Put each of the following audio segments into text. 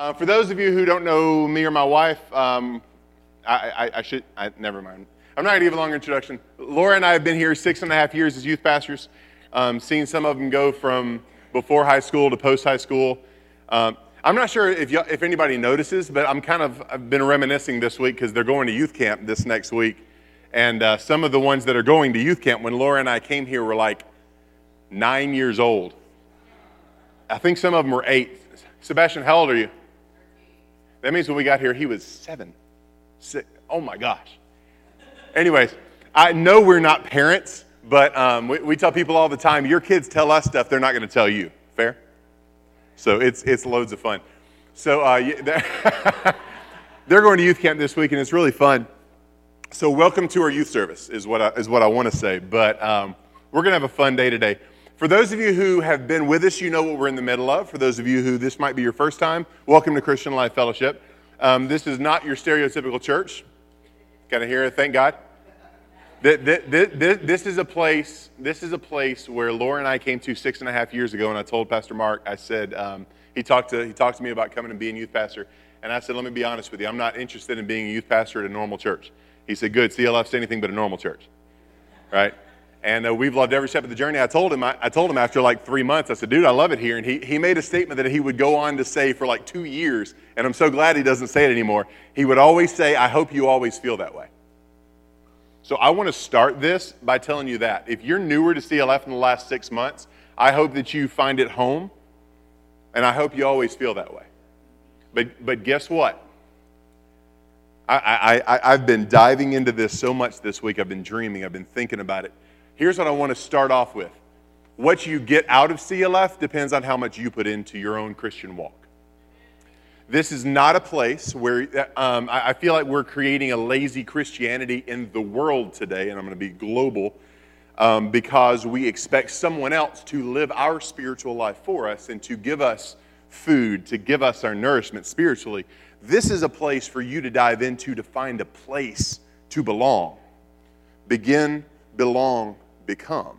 Uh, for those of you who don't know me or my wife, um, I, I, I, should, I, never mind. I'm not going to give a longer introduction. Laura and I have been here six and a half years as youth pastors, um, seen some of them go from before high school to post high school. Um, I'm not sure if, if anybody notices, but I'm kind of, I've been reminiscing this week because they're going to youth camp this next week. And uh, some of the ones that are going to youth camp, when Laura and I came here, were like nine years old. I think some of them were eight. Sebastian, how old are you? That means when we got here, he was seven. Six. Oh my gosh. Anyways, I know we're not parents, but um, we, we, tell people all the time your kids tell us stuff they're not going to tell you. Fair? So it's, it's loads of fun. So uh, they're going to youth camp this week, and it's really fun. So, welcome to our youth service, is what I, is what I want to say. But um, we're going to have a fun day today. For those of you who have been with us, you know what we're in the middle of. For those of you who this might be your first time, welcome to Christian Life Fellowship. Um, this is not your stereotypical church. Can I hear it? Thank God. This is a place. This is a place where Laura and I came to six and a half years ago, and I told Pastor Mark. I said um, he talked to he talked to me about coming and being youth pastor, and I said, let me be honest with you. I'm not interested in being a youth pastor at a normal church. He said, good. CLF's anything but a normal church, right? And uh, we've loved every step of the journey. I told him, I, I, told him after like three months, I said, dude, I love it here. And he, he made a statement that he would go on to say for like two years, and I'm so glad he doesn't say it anymore. He would always say, I hope you always feel that way. So I want to start this by telling you that. If you're newer to CLF in the last six months, I hope that you find it home, and I hope you always feel that way. But, but guess what? I, I, I've been diving into this so much this week. I've been dreaming, I've been thinking about it. Here's what I want to start off with what you get out of CLF depends on how much you put into your own Christian walk. This is not a place where um, I feel like we're creating a lazy Christianity in the world today, and I'm going to be global um, because we expect someone else to live our spiritual life for us and to give us food, to give us our nourishment spiritually. This is a place for you to dive into to find a place to belong. Begin, belong, become,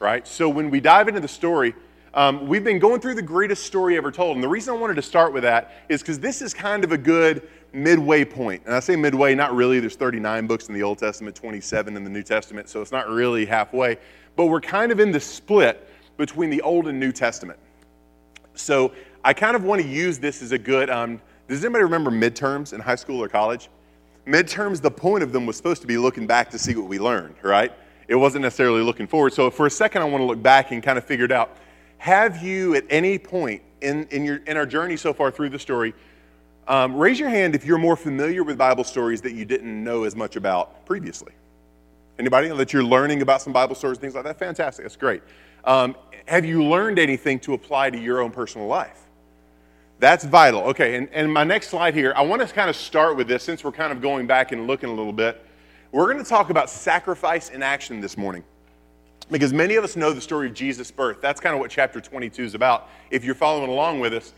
right? So when we dive into the story, um, we've been going through the greatest story ever told. And the reason I wanted to start with that is because this is kind of a good midway point. And I say midway, not really. There's 39 books in the Old Testament, 27 in the New Testament, so it's not really halfway. But we're kind of in the split between the Old and New Testament. So I kind of want to use this as a good. Um, does anybody remember midterms in high school or college? Midterms, the point of them was supposed to be looking back to see what we learned, right? It wasn't necessarily looking forward. So for a second, I want to look back and kind of figure it out. Have you, at any point in, in, your, in our journey so far through the story, um, raise your hand if you're more familiar with Bible stories that you didn't know as much about previously. Anybody that you're learning about some Bible stories, things like that? Fantastic. That's great. Um, have you learned anything to apply to your own personal life? That's vital. Okay, and, and my next slide here, I want to kind of start with this since we're kind of going back and looking a little bit. We're going to talk about sacrifice in action this morning. Because many of us know the story of Jesus' birth. That's kind of what chapter 22 is about, if you're following along with us.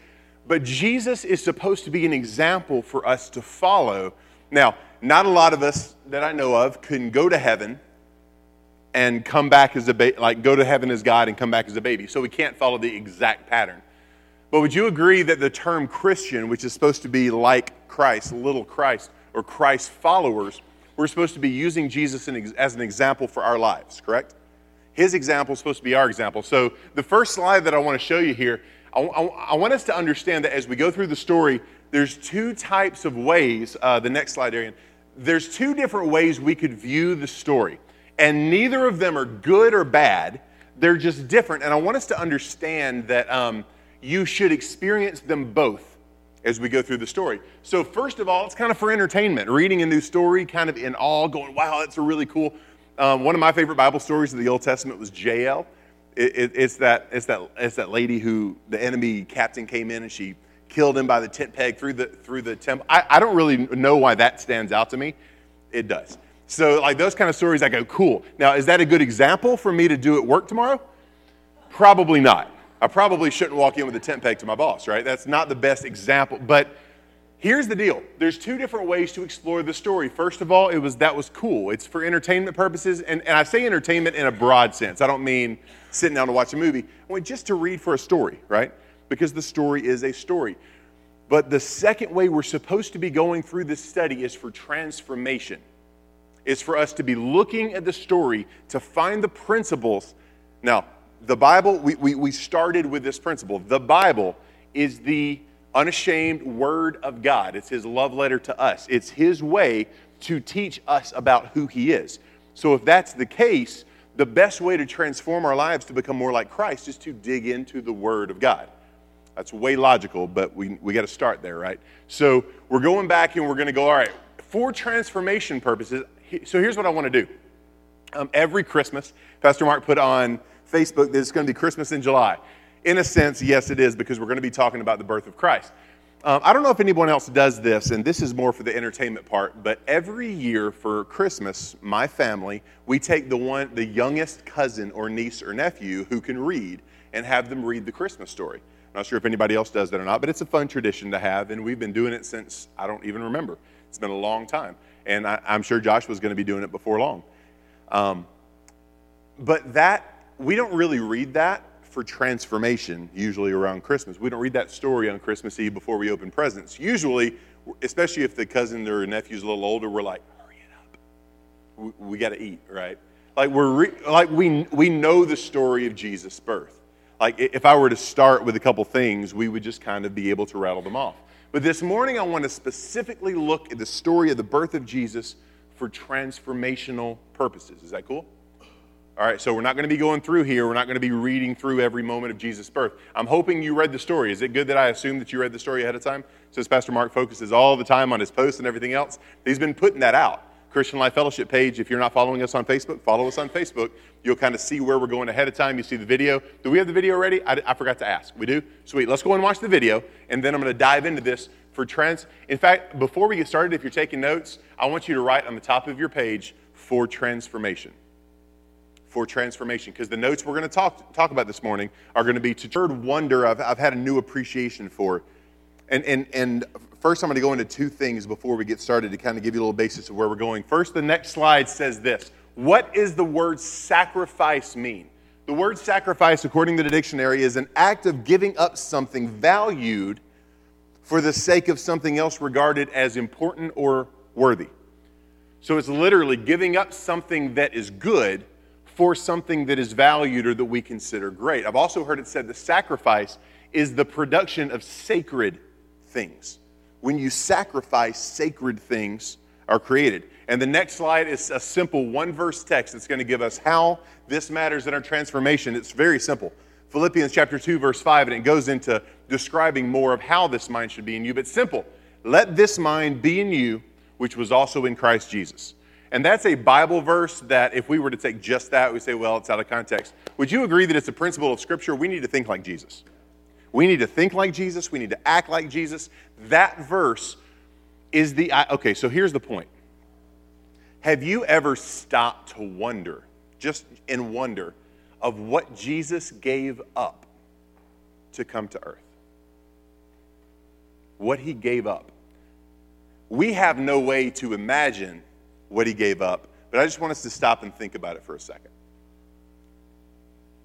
But Jesus is supposed to be an example for us to follow. Now, not a lot of us that I know of can go to heaven and come back as a baby, like go to heaven as God and come back as a baby. So we can't follow the exact pattern. But would you agree that the term Christian, which is supposed to be like Christ, little Christ, or Christ followers, we're supposed to be using Jesus as an example for our lives, correct? His example is supposed to be our example. So, the first slide that I want to show you here, I, I, I want us to understand that as we go through the story, there's two types of ways. Uh, the next slide, Arian. There's two different ways we could view the story, and neither of them are good or bad. They're just different. And I want us to understand that um, you should experience them both as we go through the story. So, first of all, it's kind of for entertainment. Reading a new story, kind of in awe, going, wow, that's a really cool. Um, one of my favorite Bible stories of the Old Testament was Jael. It, it, it's, that, it's, that, it's that lady who the enemy captain came in and she killed him by the tent peg through the, through the temple. I, I don't really know why that stands out to me. It does. So, like those kind of stories, I go, cool. Now, is that a good example for me to do at work tomorrow? Probably not. I probably shouldn't walk in with a tent peg to my boss, right? That's not the best example. But here's the deal. There's two different ways to explore the story. First of all, it was that was cool. It's for entertainment purposes, and, and I say entertainment in a broad sense. I don't mean sitting down to watch a movie. I want just to read for a story, right? Because the story is a story. But the second way we're supposed to be going through this study is for transformation. Is for us to be looking at the story to find the principles. Now, the Bible, we, we, we started with this principle. The Bible is the unashamed word of God. It's his love letter to us. It's his way to teach us about who he is. So if that's the case, the best way to transform our lives to become more like Christ is to dig into the word of God. That's way logical, but we, we got to start there, right? So we're going back and we're going to go, all right, for transformation purposes. So here's what I want to do. Um, every Christmas, Pastor Mark put on Facebook that it's going to be Christmas in July. In a sense, yes, it is, because we're going to be talking about the birth of Christ. Um, I don't know if anyone else does this, and this is more for the entertainment part, but every year for Christmas, my family, we take the one, the youngest cousin or niece or nephew who can read and have them read the Christmas story. I'm Not sure if anybody else does that or not, but it's a fun tradition to have, and we've been doing it since I don't even remember. It's been a long time, and I, am sure Josh was going to be doing it before long. Um, but that we don't really read that for transformation usually around Christmas. We don't read that story on Christmas Eve before we open presents. Usually, especially if the cousin or nephew's a little older, we're like, hurry it up. We, we got to eat, right? Like we're re- like we we know the story of Jesus' birth like if I were to start with a couple things, we would just kind of be able to rattle them off. But this morning, I want to specifically look at the story of the birth of Jesus for transformational purposes. Is that cool? All right, so we're not going to be going through here. We're not going to be reading through every moment of Jesus' birth. I'm hoping you read the story. Is it good that I assume that you read the story ahead of time? Since Pastor Mark focuses all the time on his posts and everything else, he's been putting that out. Christian Life Fellowship page. If you're not following us on Facebook, follow us on Facebook. You'll kind of see where we're going ahead of time. You see the video. Do we have the video ready? I, I forgot to ask. We do? Sweet. Let's go and watch the video, and then I'm going to dive into this for trans. In fact, before we get started, if you're taking notes, I want you to write on the top of your page for transformation. For transformation, because the notes we're going to talk, talk about this morning are going to be to third wonder I've, I've had a new appreciation for. And, and, and First, I'm going to go into two things before we get started to kind of give you a little basis of where we're going. First, the next slide says this What does the word sacrifice mean? The word sacrifice, according to the dictionary, is an act of giving up something valued for the sake of something else regarded as important or worthy. So it's literally giving up something that is good for something that is valued or that we consider great. I've also heard it said the sacrifice is the production of sacred things when you sacrifice, sacred things are created. And the next slide is a simple one verse text that's going to give us how this matters in our transformation. It's very simple. Philippians chapter 2, verse 5, and it goes into describing more of how this mind should be in you. But simple, let this mind be in you, which was also in Christ Jesus. And that's a Bible verse that if we were to take just that, we say, well, it's out of context. Would you agree that it's a principle of Scripture? We need to think like Jesus. We need to think like Jesus. We need to act like Jesus. That verse is the. Okay, so here's the point. Have you ever stopped to wonder, just in wonder, of what Jesus gave up to come to earth? What he gave up. We have no way to imagine what he gave up, but I just want us to stop and think about it for a second.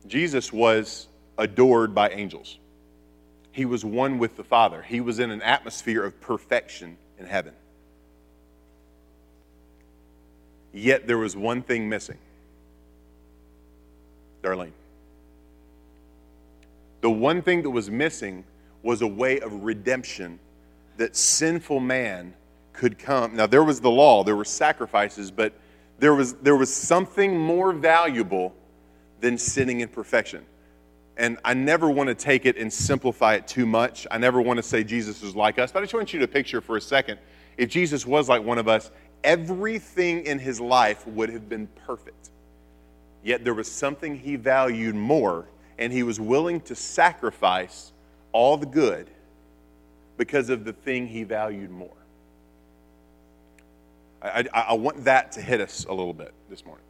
Jesus was adored by angels. He was one with the Father. He was in an atmosphere of perfection in heaven. Yet there was one thing missing. Darlene. The one thing that was missing was a way of redemption that sinful man could come. Now, there was the law, there were sacrifices, but there was, there was something more valuable than sinning in perfection and I never want to take it and simplify it too much. I never want to say Jesus is like us, but I just want you to picture for a second if Jesus was like one of us, everything in his life would have been perfect. Yet there was something he valued more, and he was willing to sacrifice all the good because of the thing he valued more. I, I, I want that to hit us a little bit this morning.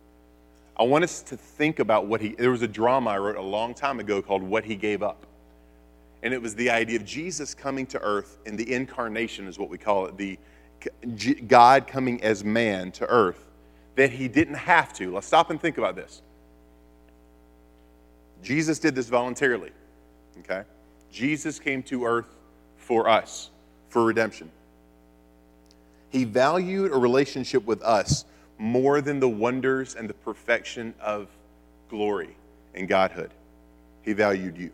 I want us to think about what he, there was a drama I wrote a long time ago called What He Gave Up. And it was the idea of Jesus coming to earth, and the incarnation is what we call it, the God coming as man to earth, that he didn't have to. Let's stop and think about this. Jesus did this voluntarily, okay? Jesus came to earth for us. for redemption. He valued a relationship with us more than the wonders and the perfection of glory and Godhood. He valued you.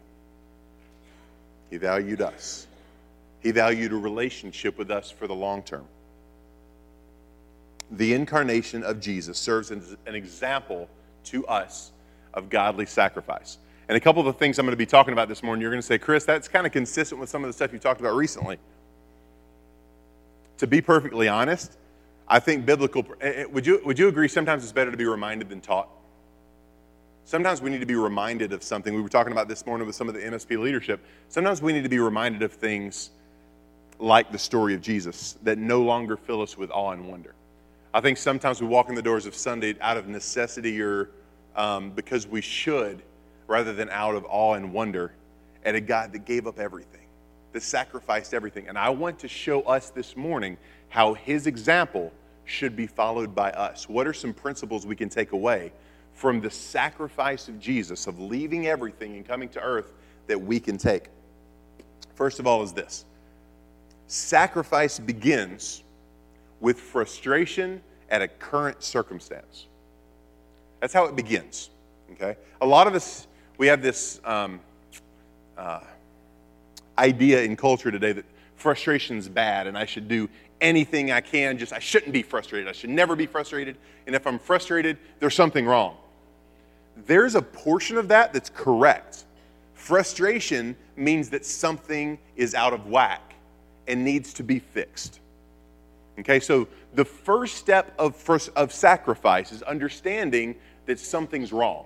He valued us. He valued a relationship with us for the long term. The incarnation of Jesus serves as an example to us of godly sacrifice. And a couple of the things I'm going to be talking about this morning, you're going to say, Chris, that's kind of consistent with some of the stuff you talked about recently. To be perfectly honest, I think biblical, eh, eh, would you, would you agree sometimes it's better to be reminded than taught? Sometimes we need to be reminded of something. We were talking about this morning with some of the MSP leadership. Sometimes we need to be reminded of things like the story of Jesus that no longer fill us with awe and wonder. I think sometimes we walk in the doors of Sunday out of necessity or um, because we should, rather than out of awe and wonder at a God that gave up everything, that sacrificed everything. And I want to show us this morning how his example should be followed by us. What are some principles we can take away from the sacrifice of Jesus, of leaving everything and coming to earth that we can take? First of all, is this sacrifice begins with frustration at a current circumstance. That's how it begins. Okay? A lot of us, we have this um, uh, idea in culture today that frustration's bad and I should do anything I can. Just, I shouldn't be frustrated. I should never be frustrated. And if I'm frustrated, there's something wrong. There's a portion of that that's correct. Frustration means that something is out of whack and needs to be fixed. Okay, so the first step of, first, of sacrifice is understanding that something's wrong.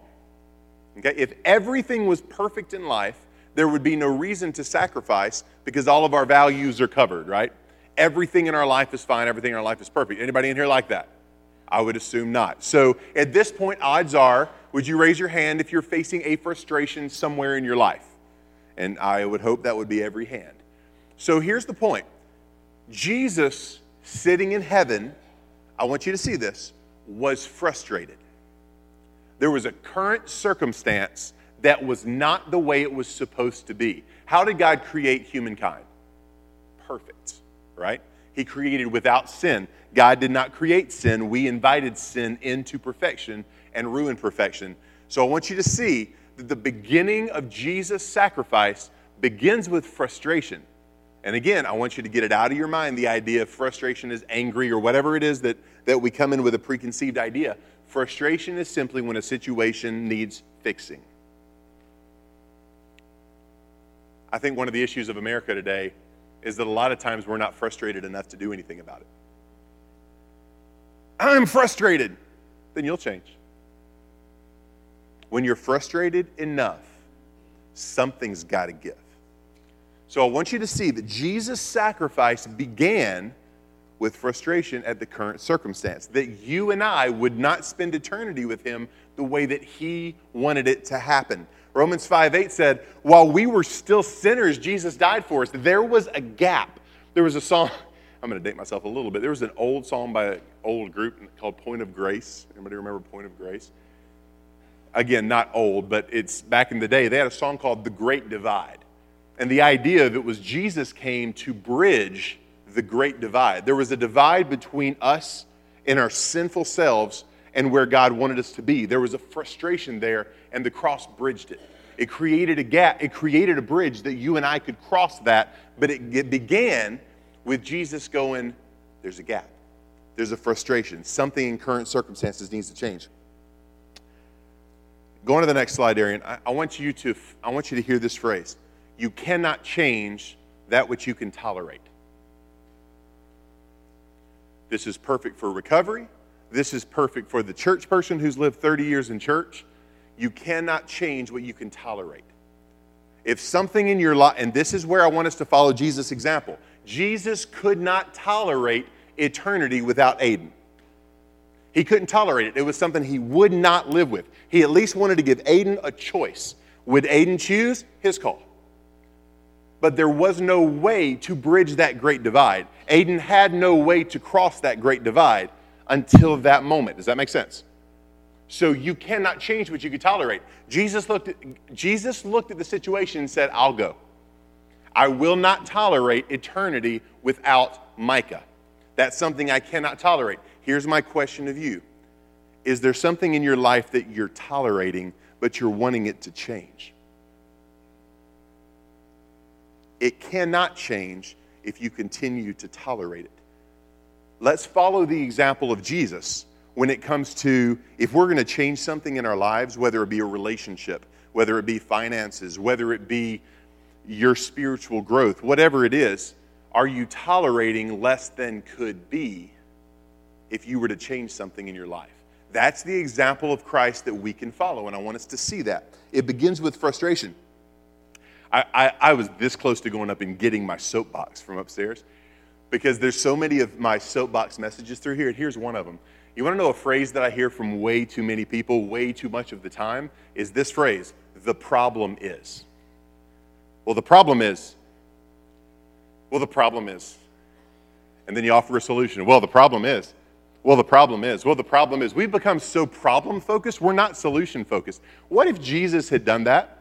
Okay? If everything was perfect in life, there would be no reason to sacrifice because all of our values are covered, right? Everything in our life is fine, everything in our life is perfect. Anybody in here like that? I would assume not. So at this point, odds are, would you raise your hand if you're facing a frustration somewhere in your life? And I would hope that would be every hand. So here's the point Jesus sitting in heaven, I want you to see this, was frustrated there was a current circumstance that was not the way it was supposed to be. How did God create humankind? Perfect, right? He created without sin. God did not create sin. We invited sin into perfection and ruined perfection. So I want you to see that the beginning of Jesus' sacrifice begins with frustration. And again, I want you to get it out of your mind the idea of frustration is angry or whatever it is that, that we come in with a preconceived idea. Frustration is simply when a situation needs fixing. I think one of the issues of America today is that a lot of times we're not frustrated enough to do anything about it. I'm frustrated. Then you'll change. When you're frustrated enough, something's got to give. So I want you to see that Jesus' sacrifice began with frustration at the current circumstance, that you and I would not spend eternity with him the way that he wanted it to happen. Romans 5 8 said, While we were still sinners, Jesus died for us. There was a gap. There was a song, I'm going to date myself a little bit. There was an old song by an old group called Point of Grace. Anybody remember Point of Grace? Again, not old, but it's back in the day. They had a song called The Great Divide. And the idea of it was Jesus came to bridge the great divide. There was a divide between us and our sinful selves and where God wanted us to be. There was a frustration there, and the cross bridged it. It created a gap, it created a bridge that you and I could cross that, but it, began with Jesus going, There's a gap, there's a frustration. Something in current circumstances needs to change. Going to the next slide, Arian, I, I, want you to, I want you to hear this phrase. You cannot change that which you can tolerate. This is perfect for recovery. This is perfect for the church person who's lived 30 years in church. You cannot change what you can tolerate. If something in your life, and this is where I want us to follow Jesus' example, Jesus could not tolerate eternity without Aiden. He couldn't tolerate it. It was something he would not live with. He at least wanted to give Aiden a choice. Would Aiden choose? His call but there was no way to bridge that great divide. Aiden had no way to cross that great divide until that moment. Does that make sense? So you cannot change what you can tolerate. Jesus looked at, Jesus looked at the situation and said, I'll go. I will not tolerate eternity without Micah. That's something I cannot tolerate. Here's my question of you Is there something in your life that you're tolerating, but you're wanting it to change? It cannot change if you continue to tolerate it. Let's follow the example of Jesus when it comes to if we're going to change something in our lives, whether it be a relationship, whether it be finances, whether it be your spiritual growth, whatever it is, are you tolerating less than could be if you were to change something in your life? That's the example of Christ that we can follow, and I want us to see that. It begins with frustration. I, I, I was this close to going up and getting my soapbox from upstairs because there's so many of my soapbox messages through here, and here's one of them. You want to know a phrase that I hear from way too many people, way too much of the time? Is this phrase, the problem is. Well, the problem is. Well, the problem is. And then you offer a solution. Well, the problem is. Well, the problem is. Well, the problem is. We've become so problem focused, we're not solution focused. What if Jesus had done that?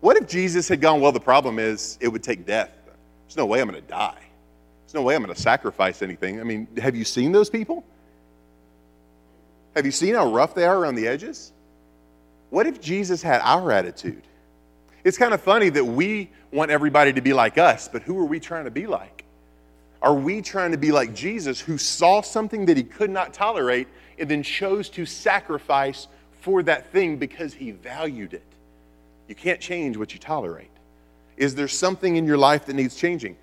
What if Jesus had gone, well, the problem is it would take death? There's no way I'm going to die. There's no way I'm going to sacrifice anything. I mean, have you seen those people? Have you seen how rough they are around the edges? What if Jesus had our attitude? It's kind of funny that we want everybody to be like us, but who are we trying to be like? Are we trying to be like Jesus, who saw something that he could not tolerate and then chose to sacrifice for that thing because he valued it? You can't change what you tolerate. Is there something in your life that needs changing?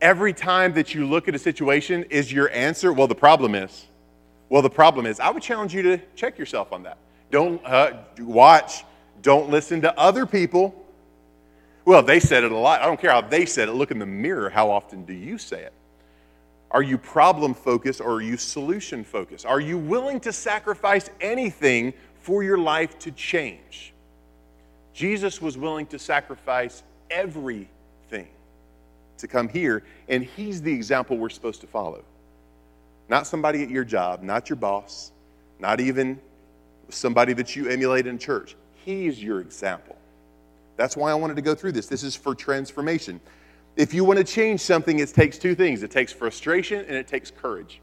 Every time that you look at a situation, is your answer, well, the problem is? Well, the problem is. I would challenge you to check yourself on that. Don't uh, watch don't listen to other people. Well, they said it a lot. I don't care how they said it. Look in the mirror. How often do you say it? Are you problem focused or are you solution focused? Are you willing to sacrifice anything for your life to change? Jesus was willing to sacrifice everything to come here, and he's the example we're supposed to follow. Not somebody at your job, not your boss, not even somebody that you emulate in church. He's your example. That's why I wanted to go through this. This is for transformation. If you want to change something, it takes two things it takes frustration and it takes courage.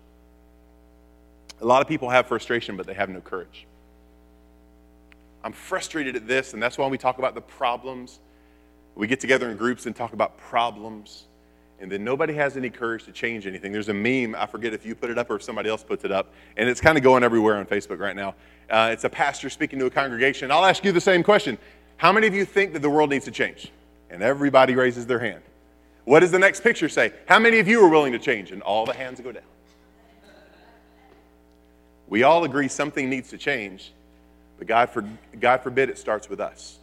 A lot of people have frustration, but they have no courage. I'm frustrated at this, and that's why we talk about the problems. We get together in groups and talk about problems, and then nobody has any courage to change anything. There's a meme, I forget if you put it up or if somebody else puts it up, and it's kind of going everywhere on Facebook right now. Uh, it's a pastor speaking to a congregation. I'll ask you the same question How many of you think that the world needs to change? And everybody raises their hand. What does the next picture say? How many of you are willing to change? And all the hands go down. We all agree something needs to change, but God, for, God forbid it starts with us.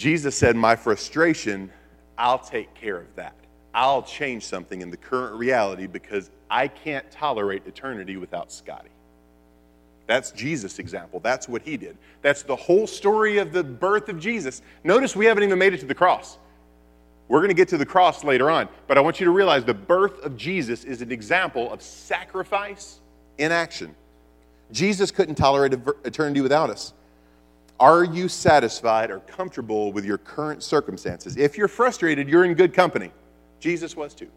Jesus said, My frustration, I'll take care of that. I'll change something in the current reality because I can't tolerate eternity without Scotty. That's Jesus' example. That's what he did. That's the whole story of the birth of Jesus. Notice we haven't even made it to the cross. We're going to get to the cross later on, but I want you to realize the birth of Jesus is an example of sacrifice in action. Jesus couldn't tolerate eternity without us. Are you satisfied or comfortable with your current circumstances? If you're frustrated, you're in good company. Jesus was too.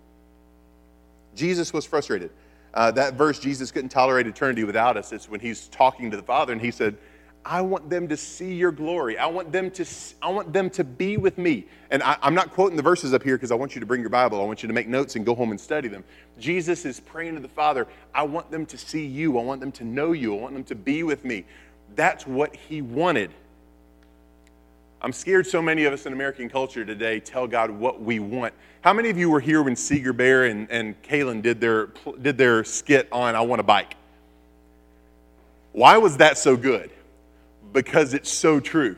Jesus was frustrated uh, that verse, Jesus couldn't tolerate eternity without us, it's when he's talking to the Father and he said, I want them to see your glory. I want them to, I want them to be with me. And I, am not quoting the verses up here because I want you to bring your Bible. I want you to make notes and go home and study them. Jesus is praying to the Father, I want them to see you. I want them to know you. I want them to be with me. That's what he wanted. I'm scared so many of us in American culture today tell God what we want. How many of you were here when Seeger Bear and, and Kalen did their, did their skit on I Want a Bike? Why was that so good? Because it's so true.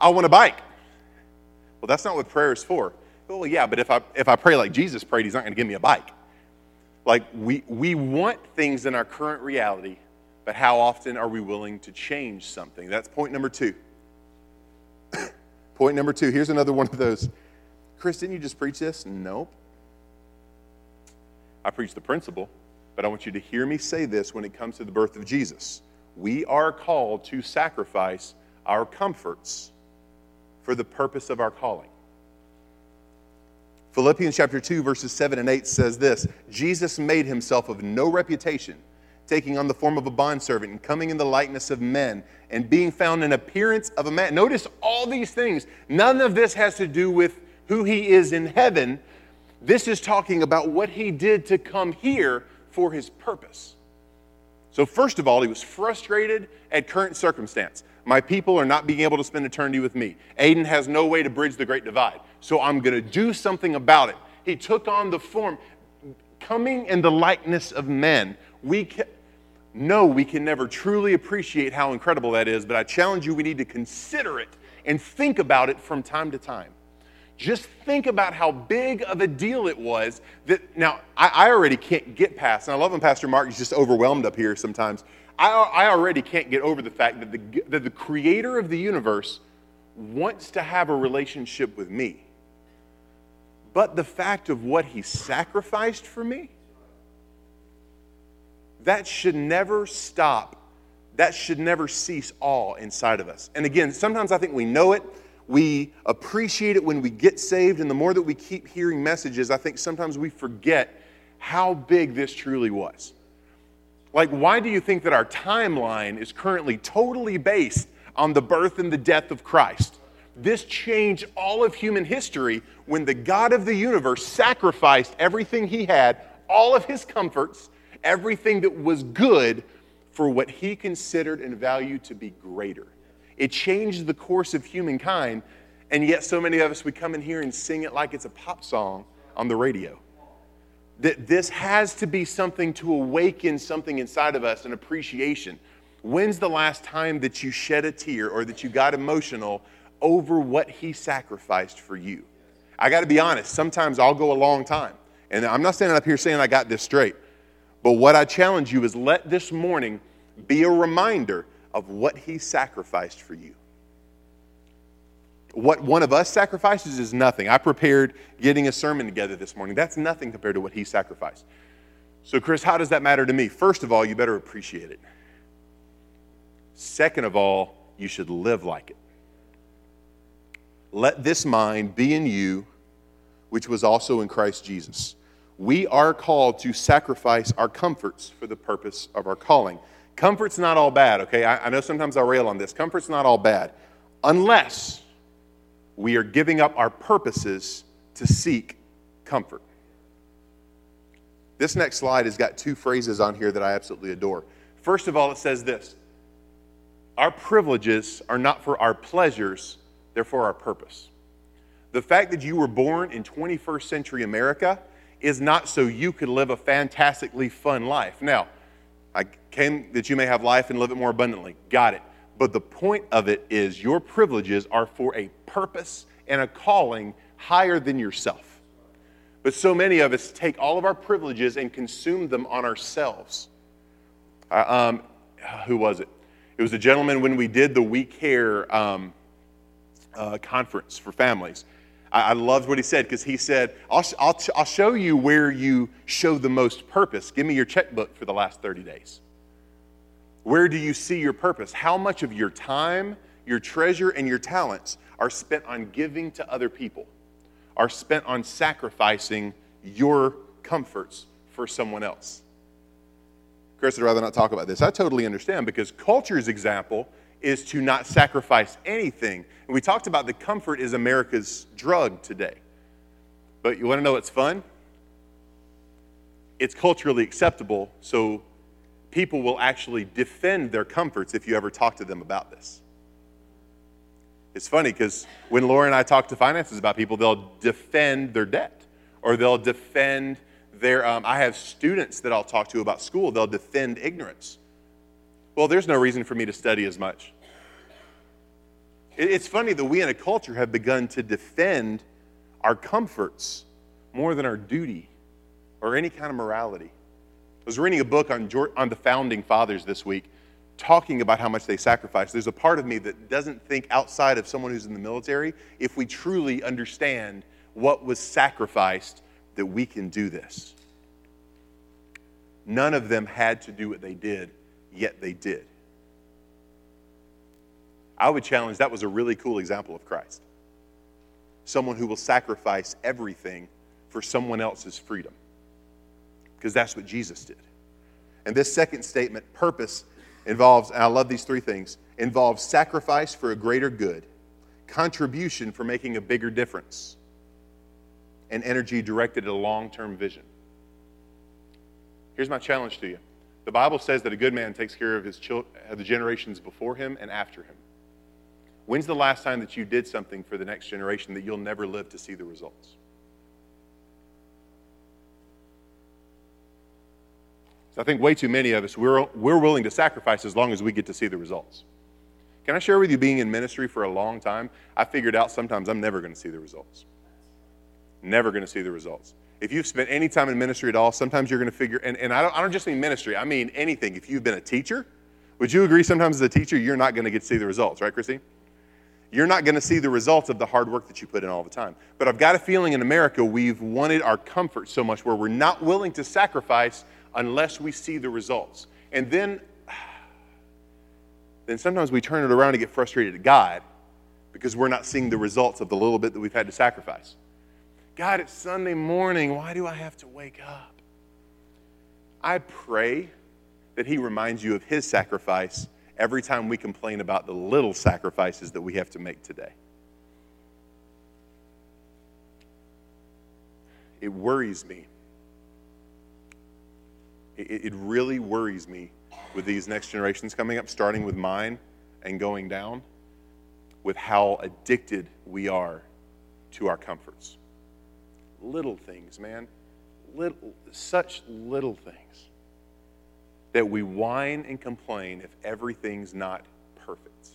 I want a bike. Well, that's not what prayer is for. Well, yeah, but if I, if I pray like Jesus prayed, he's not going to give me a bike. Like, we, we want things in our current reality, but how often are we willing to change something? That's point number two. Point number two here's another one of those. Chris, didn't you just preach this? Nope. I preach the principle, but I want you to hear me say this when it comes to the birth of Jesus. We are called to sacrifice our comforts for the purpose of our calling. Philippians chapter 2, verses 7 and 8 says this Jesus made himself of no reputation, taking on the form of a bondservant and coming in the likeness of men and being found in appearance of a man. Notice all these things. None of this has to do with who he is in heaven. This is talking about what he did to come here for his purpose. So, first of all, he was frustrated at current circumstance. My people are not being able to spend eternity with me. Aiden has no way to bridge the great divide. So I'm going to do something about it. He took on the form, coming in the likeness of men. We no, we can never truly appreciate how incredible that is, but I challenge you, we need to consider it and think about it from time to time. Just think about how big of a deal it was that now I, I already can't get past, and I love when Pastor Mark is just overwhelmed up here sometimes. I, I already can't get over the fact that the, that the creator of the universe wants to have a relationship with me. But the fact of what he sacrificed for me, that should never stop. That should never cease awe inside of us. And again, sometimes I think we know it. We appreciate it when we get saved. And the more that we keep hearing messages, I think sometimes we forget how big this truly was. Like, why do you think that our timeline is currently totally based on the birth and the death of Christ? This changed all of human history when the God of the universe sacrificed everything he had, all of his comforts, everything that was good for what he considered and valued to be greater. It changed the course of humankind, and yet so many of us, we come in here and sing it like it's a pop song on the radio that this has to be something to awaken something inside of us, an appreciation. When's the last time that you shed a tear or that you got emotional over what he sacrificed for you? I got to be honest, sometimes I'll go a long time. And I'm not standing up here saying I got this straight. But what I challenge you is let this morning be a reminder of what he sacrificed for you what one of us sacrifices is nothing. I prepared getting a sermon together this morning. That's nothing compared to what he sacrificed. So, Chris, how does that matter to me? First of all, you better appreciate it. Second of all, you should live like it. Let this mind be in you, which was also in Christ Jesus. We are called to sacrifice our comforts for the purpose of our calling. Comfort's not all bad, okay? I, I know sometimes I rail on this. Comfort's not all bad, unless we are giving up our purposes to seek comfort. This next slide has got two phrases on here that I absolutely adore. First of all, it says this Our privileges are not for our pleasures, they're for our purpose. The fact that you were born in 21st century America is not so you could live a fantastically fun life. Now, I came that you may have life and live it more abundantly. Got it. But the point of it is your privileges are for a purpose and a calling higher than yourself. But so many of us take all of our privileges and consume them on ourselves. Uh, um, who was it? It was a gentleman when we did the We Care um, uh, conference for families. I, I loved what he said because he said, I'll, I'll, I'll show you where you show the most purpose. Give me your checkbook for the last 30 days. Where do you see your purpose? How much of your time, your treasure, and your talents are spent on giving to other people, are spent on sacrificing your comforts for someone else? Chris, I'd rather not talk about this. I totally understand because culture's example is to not sacrifice anything. And we talked about the comfort is America's drug today. But you want to know what's fun? It's culturally acceptable, so people will actually defend their comforts if you ever talk to them about this. It's funny because when Laura and I talk to finances about people, they'll defend their debt or they'll defend their. Um, I have students that I'll talk to about school, they'll defend ignorance. Well, there's no reason for me to study as much. It's funny that we in a culture have begun to defend our comforts more than our duty or any kind of morality. I was reading a book on, on the founding fathers this week, talking about how much they sacrificed. There's a part of me that doesn't think outside of someone who's in the military if we truly understand what was sacrificed that we can do this. None of them had to do what they did, yet they did. I would challenge that was a really cool example of Christ. someone who will sacrifice everything for someone else's freedom. Because that's what Jesus did. And this second statement, purpose, involves, and I love these three things, involves sacrifice for a greater good, contribution for making a bigger difference, and energy directed at a long term vision. Here's my challenge to you the Bible says that a good man takes care of his children, uh, the generations before him and after him. When's the last time that you did something for the next generation that you'll never live to see the results? So I think way too many of us, we're, we're willing to sacrifice as long as we get to see the results. Can I share with you being in ministry for a long time? I figured out sometimes I'm never going to see the results. Never going to see the results. If you've spent any time in ministry at all, sometimes you're going to figure, and, and I, don't, I don't just mean ministry, I mean anything. If you've been a teacher, would you agree sometimes as a teacher, you're not going to get to see the results, right, Christine? You're not going to see the results of the hard work that you put in all the time. But I've got a feeling in America we've wanted our comfort so much where we're not willing to sacrifice unless we see the results. And then, then sometimes we turn it around and get frustrated at God because we're not seeing the results of the little bit that we've had to sacrifice. God, it's Sunday morning. Why do I have to wake up? I pray that He reminds you of His sacrifice every time we complain about the little sacrifices that we have to make today. It worries me. It, it really worries me with these next generations coming up, starting with mine and going down, with how addicted we are to our comforts little things, man. Little, such little things that we whine and complain if everything's not perfect.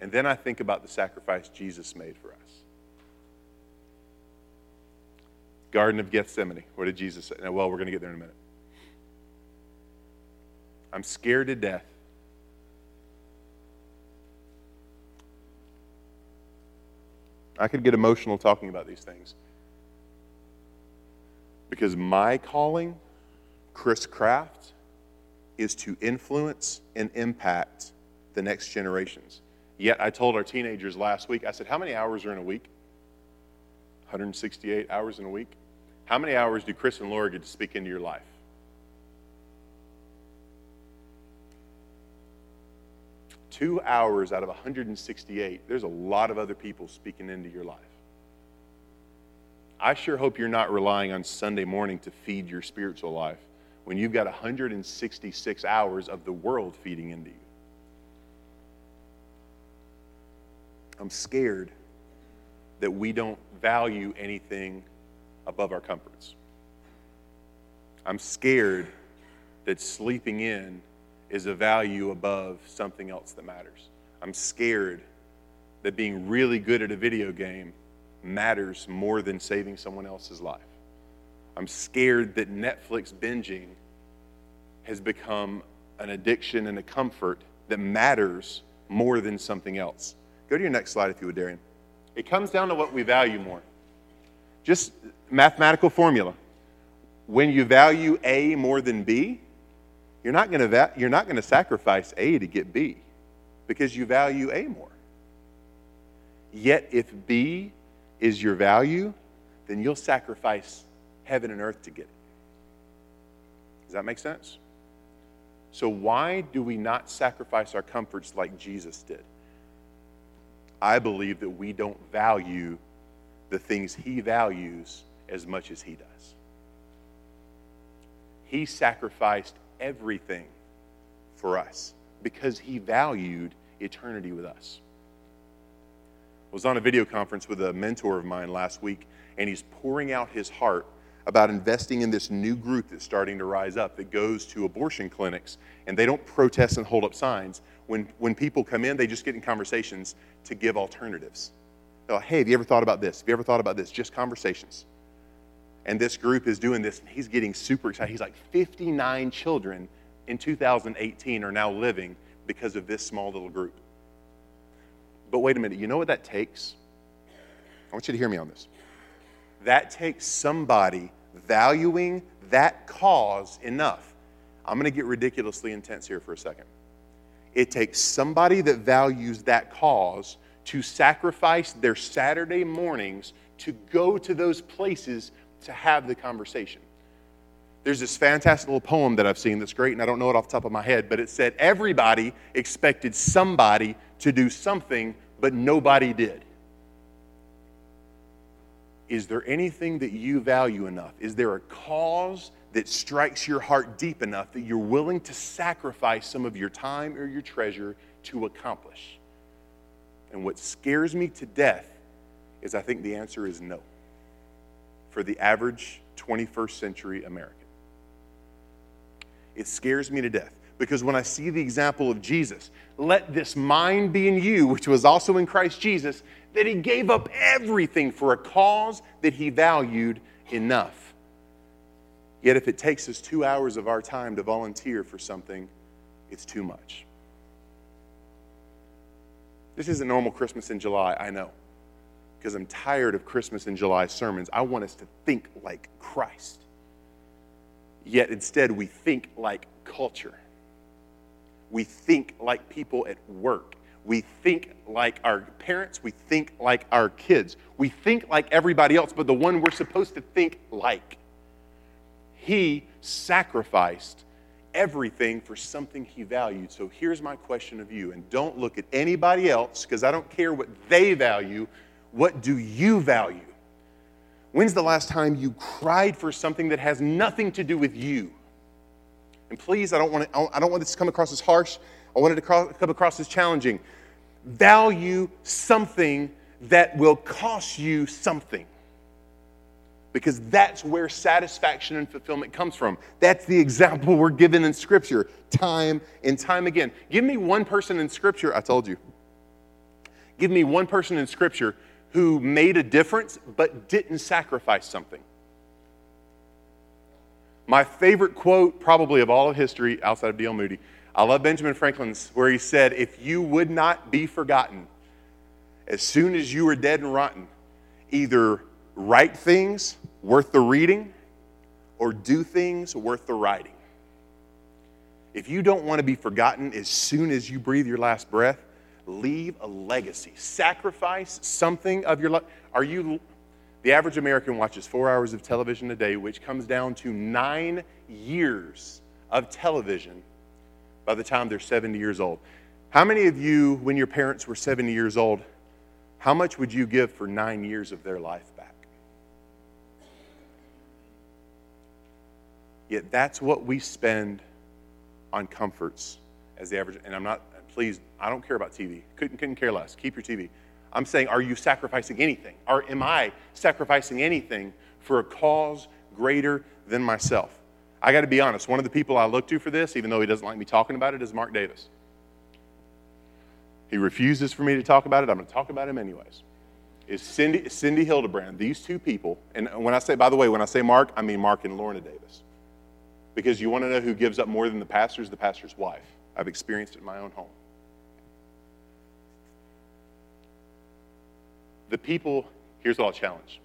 And then I think about the sacrifice Jesus made for us. Garden of Gethsemane. What did Jesus say? Well, we're going to get there in a minute. I'm scared to death I could get emotional talking about these things. Because my calling, Chris Kraft, is to influence and impact the next generations. Yet I told our teenagers last week, I said, How many hours are in a week? 168 hours in a week. How many hours do Chris and Laura get to speak into your life? Two hours out of 168, there's a lot of other people speaking into your life. I sure hope you're not relying on Sunday morning to feed your spiritual life when you've got 166 hours of the world feeding into you. I'm scared that we don't value anything above our comforts. I'm scared that sleeping in is a value above something else that matters. I'm scared that being really good at a video game matters more than saving someone else's life. I'm scared that Netflix binging has become an addiction and a comfort that matters more than something else. Go to your next slide if you would, Darian. It comes down to what we value more. Just mathematical formula. When you value A more than B, you're not going to you're not going to sacrifice A to get B because you value A more. Yet if B is your value, then you'll sacrifice heaven and earth to get it. Does that make sense? So why do we not sacrifice our comforts like Jesus did? I believe that we don't value the things he values as much as he does. He sacrificed everything for us because he valued eternity with us. I was on a video conference with a mentor of mine last week, and he's pouring out his heart about investing in this new group that's starting to rise up that goes to abortion clinics and they don't protest and hold up signs. When, when people come in, they just get in conversations to give alternatives. They're like, hey, have you ever thought about this? Have you ever thought about this? Just conversations and this group is doing this, and he's getting super excited. He's like, 59 children in 2018 are now living because of this small little group. But wait a minute, you know what that takes? I want you to hear me on this. That takes somebody valuing that cause enough. I'm going to get ridiculously intense here for a second. It takes somebody that values that cause to sacrifice their Saturday mornings to go to those places to have the conversation. There's this fantastic little poem that I've seen that's great, and I don't know it off the top of my head, but it said, Everybody expected somebody to do something, but nobody did. Is there anything that you value enough? Is there a cause that strikes your heart deep enough that you're willing to sacrifice some of your time or your treasure to accomplish? And what scares me to death is I think the answer is no for the average 21st century American. It scares me to death because when I see the example of Jesus, let this mind be in you, which was also in Christ Jesus, that he gave up everything for a cause that he valued enough. Yet, if it takes us two hours of our time to volunteer for something, it's too much. This isn't normal Christmas in July, I know, because I'm tired of Christmas and July sermons. I want us to think like Christ. Yet instead, we think like culture. We think like people at work. We think like our parents. We think like our kids. We think like everybody else, but the one we're supposed to think like. He sacrificed everything for something he valued. So here's my question of you, and don't look at anybody else because I don't care what they value. What do you value? When's the last time you cried for something that has nothing to do with you? And please, I don't want, to, I don't want this to come across as harsh. I want it to come across as challenging. Value something that will cost you something. Because that's where satisfaction and fulfillment comes from. That's the example we're given in Scripture time and time again. Give me one person in Scripture, I told you. Give me one person in Scripture who made a difference but didn't sacrifice something. My favorite quote, probably of all of history outside of D.L. Moody, I love Benjamin Franklin's, where he said, If you would not be forgotten, as soon as you are dead and rotten, either write things worth the reading or do things worth the writing. If you don't want to be forgotten as soon as you breathe your last breath, leave a legacy. Sacrifice something of your life. Are you the average American watches four hours of television a day, which comes down to nine years of television by the time they're 70 years old. How many of you, when your parents were 70 years old, how much would you give for nine years of their life back? Yet that's what we spend on comforts as the average. And I'm not, please, I don't care about TV. Couldn't, couldn't care less. Keep your TV. I'm saying, are you sacrificing anything? Or am I sacrificing anything for a cause greater than myself? I got to be honest, one of the people I look to for this, even though he doesn't like me talking about it, is Mark Davis. He refuses for me to talk about it. I'm going to talk about him anyways. Is Cindy, Cindy Hildebrand, these two people, and when I say, by the way, when I say Mark, I mean Mark and Lorna Davis. Because you want to know who gives up more than the pastor's? The pastor's wife. I've experienced it in my own home. The people, here's what I'll challenge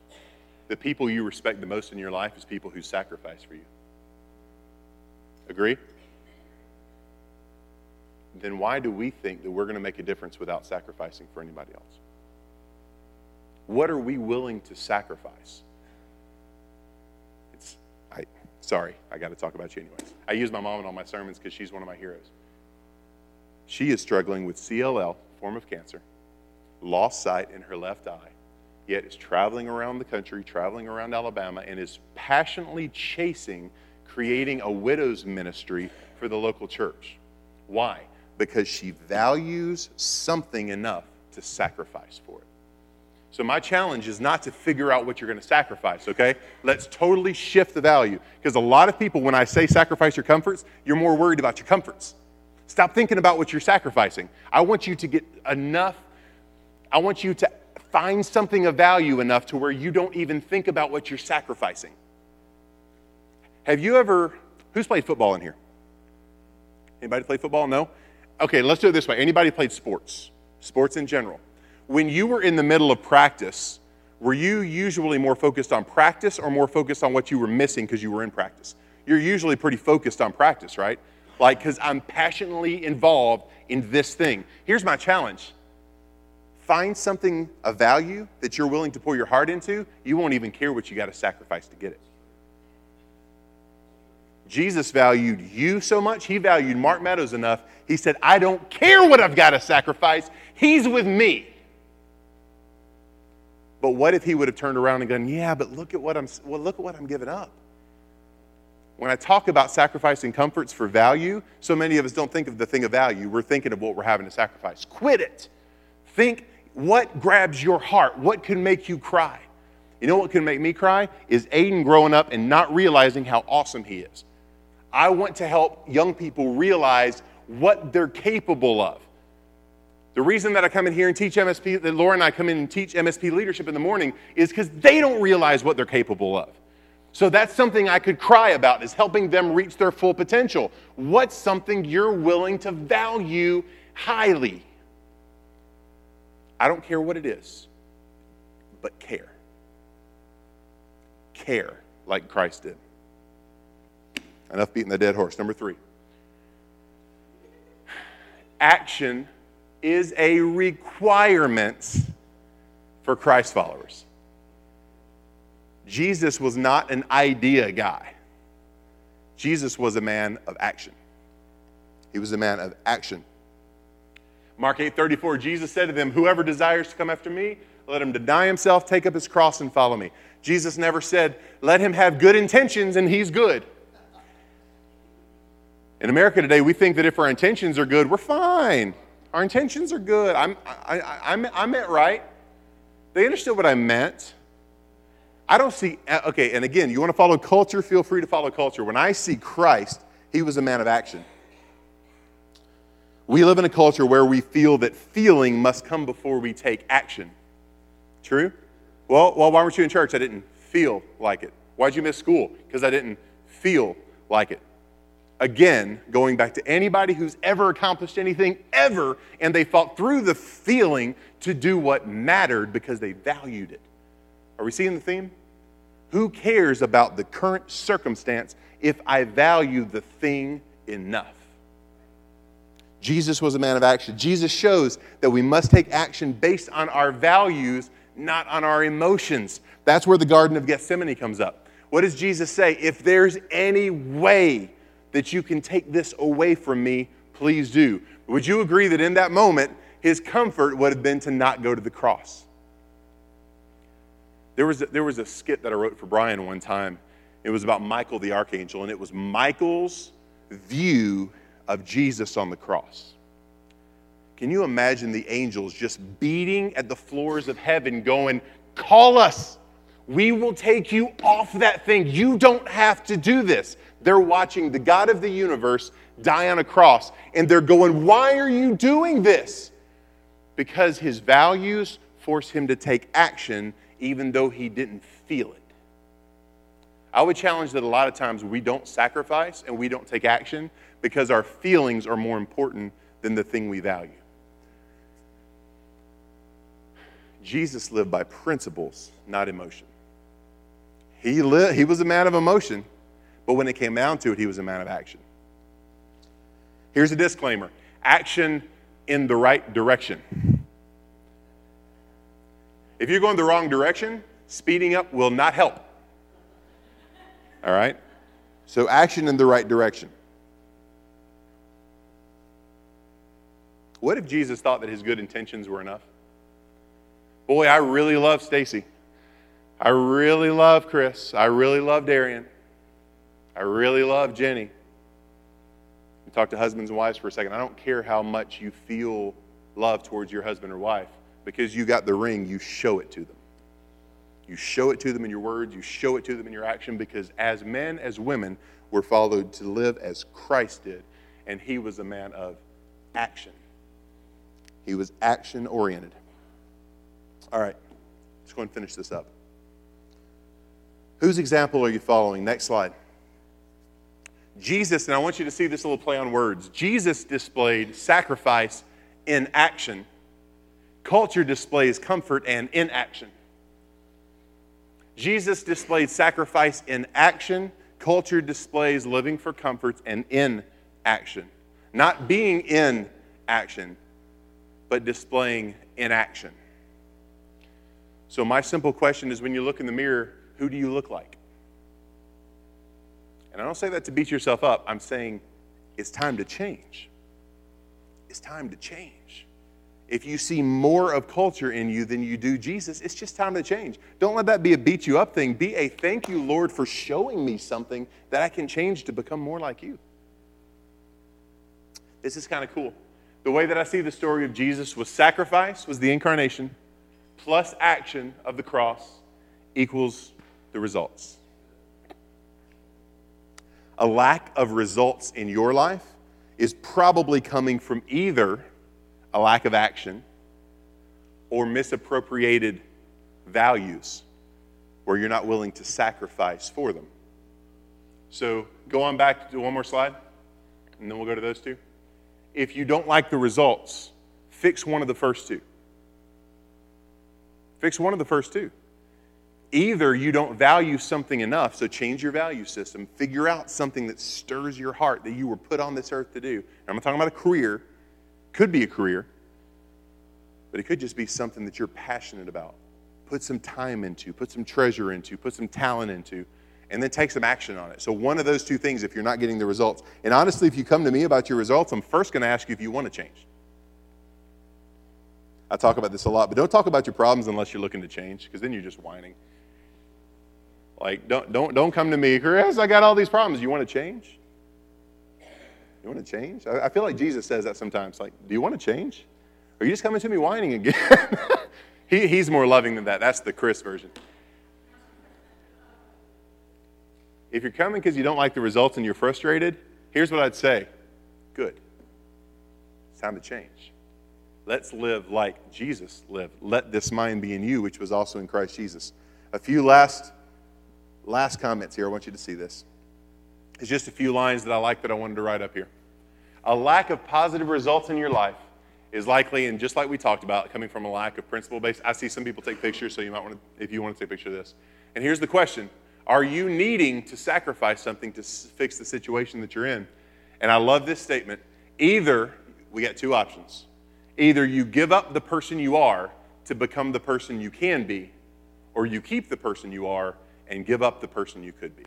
the people you respect the most in your life is people who sacrifice for you. Agree? Then why do we think that we're going to make a difference without sacrificing for anybody else? What are we willing to sacrifice? It's, I, sorry, I got to talk about you anyways. I use my mom in all my sermons because she's one of my heroes. She is struggling with CLL, form of cancer lost sight in her left eye, yet is traveling around the country, traveling around Alabama, and is passionately chasing creating a widow's ministry for the local church. Why? Because she values something enough to sacrifice for it. So, my challenge is not to figure out what you're going to sacrifice, okay? Let's totally shift the value. Because a lot of people, when I say sacrifice your comforts, you're more worried about your comforts. Stop thinking about what you're sacrificing. I want you to get enough I want you to find something of value enough to where you don't even think about what you're sacrificing. Have you ever, who's played football in here? Anybody play football? No? Okay, let's do it this way. Anybody played sports? Sports in general. When you were in the middle of practice, were you usually more focused on practice or more focused on what you were missing because you were in practice? You're usually pretty focused on practice, right? Like, because I'm passionately involved in this thing. Here's my challenge find something of value that you're willing to pour your heart into, you won't even care what you got to sacrifice to get it. Jesus valued you so much, he valued Mark Meadows enough. He said, I don't care what I've got to sacrifice, he's with me. But what if he would have turned around and gone, Yeah, but look at what I'm well, look at what I'm giving up. When I talk about sacrificing comforts for value, so many of us don't think of the thing of value. We're thinking of what we're having to sacrifice. Quit it. Think what grabs your heart? What can make you cry? You know what can make me cry? Is Aiden growing up and not realizing how awesome he is. I want to help young people realize what they're capable of. The reason that I come in here and teach MSP, that Laura and I come in and teach MSP leadership in the morning, is because they don't realize what they're capable of. So that's something I could cry about, is helping them reach their full potential. What's something you're willing to value highly? I don't care what it is, but care. Care like Christ did. Enough beating the dead horse. Number three action is a requirement for Christ followers. Jesus was not an idea guy. Jesus was a man of action. He was a man of action. Mark 8:34 Jesus said to them, "Whoever desires to come after me, let him deny himself, take up his cross and follow me." Jesus never said, "Let him have good intentions and he's good." In America today, we think that if our intentions are good, we're fine. Our intentions are good. I'm, I, I, I meant right. They understood what I meant. I don't see, uh, okay, and again, you want to follow culture, feel free to follow culture. When I see Christ, he was a man of action. We live in a culture where we feel that feeling must come before we take action. True? Well, well, why weren't you in church? I didn't feel like it. Why'd you miss school? Because I didn't feel like it. Again, going back to anybody who's ever accomplished anything ever, and they fought through the feeling to do what mattered because they valued it. Are we seeing the theme? Who cares about the current circumstance if I value the thing enough? Jesus was a man of action. Jesus shows that we must take action based on our values, not on our emotions. That's where the Garden of Gethsemane comes up. What does Jesus say? If there's any way that you can take this away from me, please do. Would you agree that in that moment, his comfort would have been to not go to the cross? There was a, there was a skit that I wrote for Brian one time. It was about Michael the archangel, and it was Michael's view of Jesus on the cross. Can you imagine the angels just beating at the floors of heaven, going, Call us. We will take you off that thing. You don't have to do this. They're watching the God of the universe die on a cross, and they're going, Why are you doing this? Because his values force him to take action even though he didn't feel it. I would challenge that a lot of times we don't sacrifice and we don't take action because our feelings are more important than the thing we value. Jesus lived by principles, not emotion. He, lived, he was a man of emotion, but when it came down to it, he was a man of action. Here's a disclaimer action in the right direction. If you're going the wrong direction, speeding up will not help. All right? So, action in the right direction. What if Jesus thought that his good intentions were enough? Boy, I really love Stacy. I really love Chris. I really love Darian. I really love Jenny. You talk to husbands and wives for a second. I don't care how much you feel love towards your husband or wife because you got the ring, you show it to them. You show it to them in your words, you show it to them in your action because as men, as women, we're followed to live as Christ did, and he was a man of action. He was action oriented. All right, let's go and finish this up. Whose example are you following? Next slide. Jesus, and I want you to see this little play on words. Jesus displayed sacrifice in action. Culture displays comfort and inaction. Jesus displayed sacrifice in action. Culture displays living for comforts and in action. Not being in action, but displaying inaction. So, my simple question is when you look in the mirror, who do you look like? And I don't say that to beat yourself up. I'm saying it's time to change. It's time to change. If you see more of culture in you than you do Jesus, it's just time to change. Don't let that be a beat you up thing. Be a thank you, Lord, for showing me something that I can change to become more like you. This is kind of cool. The way that I see the story of Jesus was sacrifice, was the incarnation, plus action of the cross equals the results. A lack of results in your life is probably coming from either a lack of action or misappropriated values where you're not willing to sacrifice for them. So go on back to one more slide, and then we'll go to those two. If you don't like the results, fix one of the first two. Fix one of the first two. Either you don't value something enough, so change your value system. Figure out something that stirs your heart that you were put on this earth to do. I'm not talking about a career, could be a career, but it could just be something that you're passionate about. Put some time into, put some treasure into, put some talent into, and then take some action on it. So, one of those two things if you're not getting the results. And honestly, if you come to me about your results, I'm first going to ask you if you want to change. I talk about this a lot, but don't talk about your problems unless you're looking to change, because then you're just whining. Like, don't, don't, don't come to me, Chris, I got all these problems. You want to change? You want to change? I, I feel like Jesus says that sometimes. Like, do you want to change? Are you just coming to me whining again? he, he's more loving than that. That's the Chris version. If you're coming because you don't like the results and you're frustrated, here's what I'd say good. It's time to change. Let's live like Jesus lived. Let this mind be in you, which was also in Christ Jesus. A few last last comments here. I want you to see this. It's just a few lines that I like that I wanted to write up here. A lack of positive results in your life is likely, and just like we talked about, coming from a lack of principle based. I see some people take pictures, so you might want to, if you want to take a picture of this. And here's the question Are you needing to sacrifice something to fix the situation that you're in? And I love this statement. Either, we got two options. Either you give up the person you are to become the person you can be, or you keep the person you are and give up the person you could be.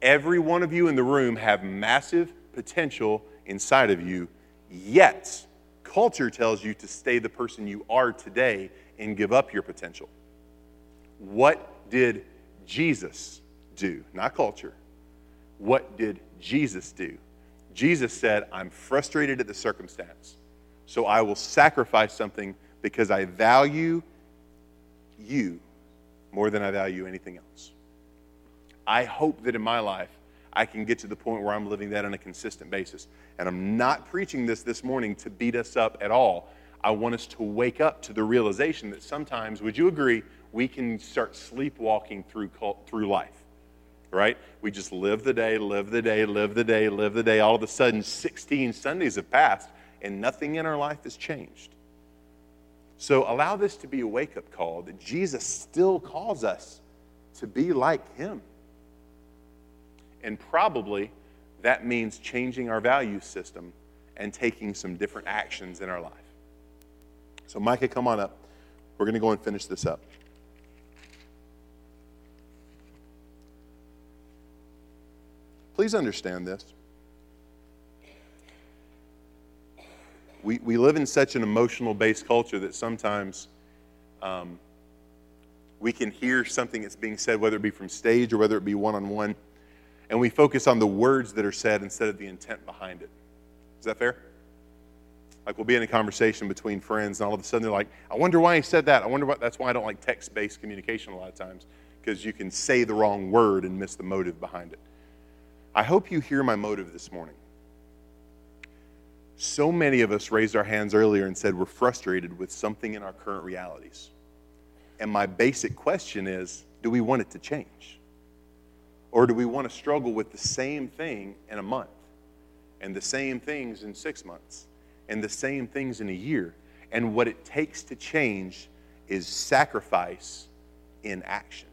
Every one of you in the room have massive potential inside of you, yet culture tells you to stay the person you are today and give up your potential. What did Jesus do? Not culture. What did Jesus do? Jesus said, I'm frustrated at the circumstance, so I will sacrifice something because I value you more than I value anything else. I hope that in my life, I can get to the point where I'm living that on a consistent basis. And I'm not preaching this this morning to beat us up at all. I want us to wake up to the realization that sometimes, would you agree, we can start sleepwalking through, through life, right? We just live the day, live the day, live the day, live the day. All of a sudden, 16 Sundays have passed, and nothing in our life has changed. So allow this to be a wake up call that Jesus still calls us to be like him. And probably that means changing our value system and taking some different actions in our life. So, Micah, come on up. We're going to go and finish this up. Please understand this. we, we live in such an emotional based culture that sometimes um, we can hear something that's being said, whether it be from stage or whether it be one on one, and we focus on the words that are said instead of the intent behind it. Is that fair? Like we'll be in a conversation between friends, and all of a sudden they're like, I wonder why he said that. I wonder what that's why I don't like text based communication a lot of times, because you can say the wrong word and miss the motive behind it. I hope you hear my motive this morning. So many of us raised our hands earlier and said we're frustrated with something in our current realities. And my basic question is do we want it to change? Or do we want to struggle with the same thing in a month, and the same things in six months, and the same things in a year? And what it takes to change is sacrifice in action.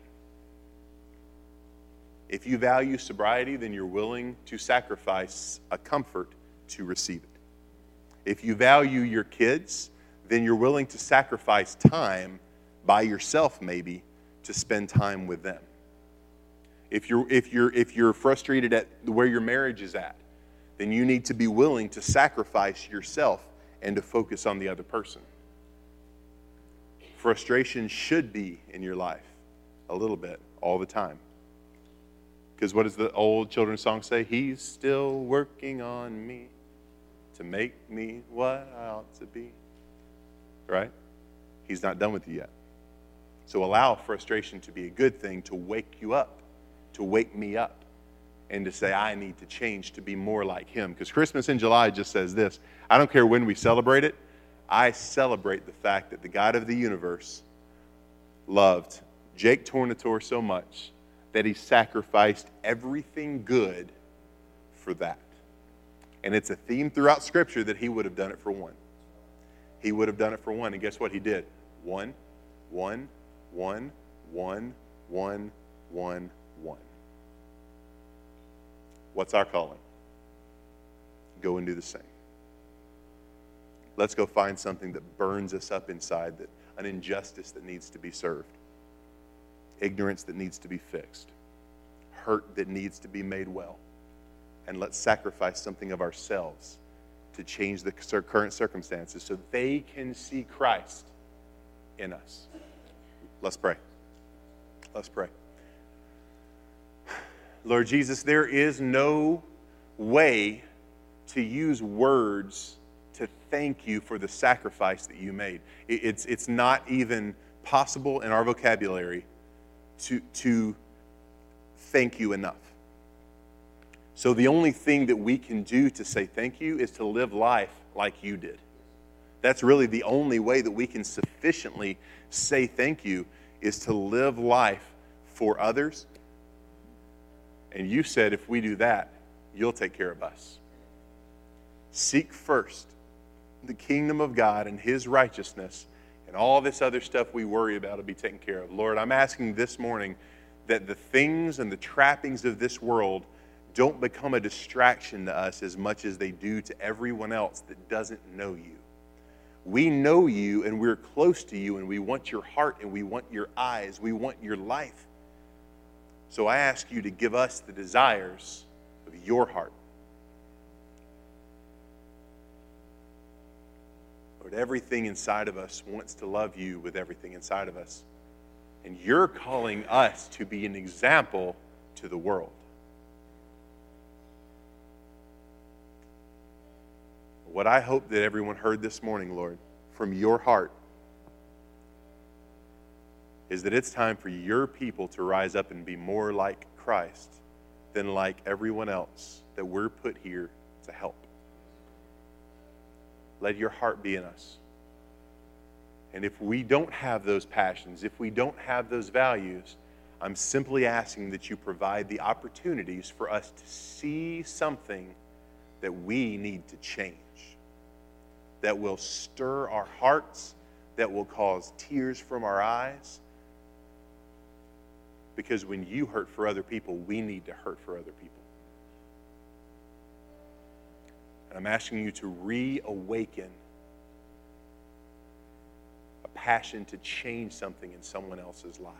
If you value sobriety, then you're willing to sacrifice a comfort to receive it. If you value your kids, then you're willing to sacrifice time by yourself, maybe, to spend time with them. If you're, if you're, if you're frustrated at where your marriage is at, then you need to be willing to sacrifice yourself and to focus on the other person. Frustration should be in your life a little bit all the time. Because what does the old children's song say? He's still working on me to make me what I ought to be. Right? He's not done with you yet. So allow frustration to be a good thing to wake you up, to wake me up, and to say, I need to change to be more like him. Because Christmas in July just says this I don't care when we celebrate it, I celebrate the fact that the God of the universe loved Jake Tornator so much that he sacrificed everything good for that. And it's a theme throughout Scripture that he would have done it for one. He would have done it for one. And guess what he did? One, one, one, one, one, one, one. What's our calling? Go and do the same. Let's go find something that burns us up inside, that an injustice that needs to be served, ignorance that needs to be fixed, hurt that needs to be made well. And let's sacrifice something of ourselves to change the current circumstances so they can see Christ in us. Let's pray. Let's pray. Lord Jesus, there is no way to use words to thank you for the sacrifice that you made. It's, it's not even possible in our vocabulary to, to thank you enough. So the only thing that we can do to say thank you is to live life like you did. That's really the only way that we can sufficiently say thank you is to live life for others. And you said if we do that, you'll take care of us. Seek first the kingdom of God and his righteousness, all this other stuff we worry about will be taken care of. Lord, I'm asking this morning that the things and the trappings of this world don't become a distraction to us as much as they do to everyone else that doesn't know you. We know you and we're close to you and we want your heart and we want your eyes. We want your life. So I ask you to give us the desires of your heart. Lord, everything inside of us wants to love you with everything inside of us. And you're calling us to be an example to the world. What I hope that everyone heard this morning, Lord, from your heart, is that it's time for your people to rise up and be more like Christ than like everyone else that we're put here to help. Let your heart be in us. And if we don't have those passions, if we don't have those values, I'm simply asking that you provide the opportunities for us to see something that we need to change that will stir our hearts, that will cause tears from our eyes. Because when you hurt for other people, we need to hurt for other people. And I'm asking you to reawaken a passion to change something in someone else's life.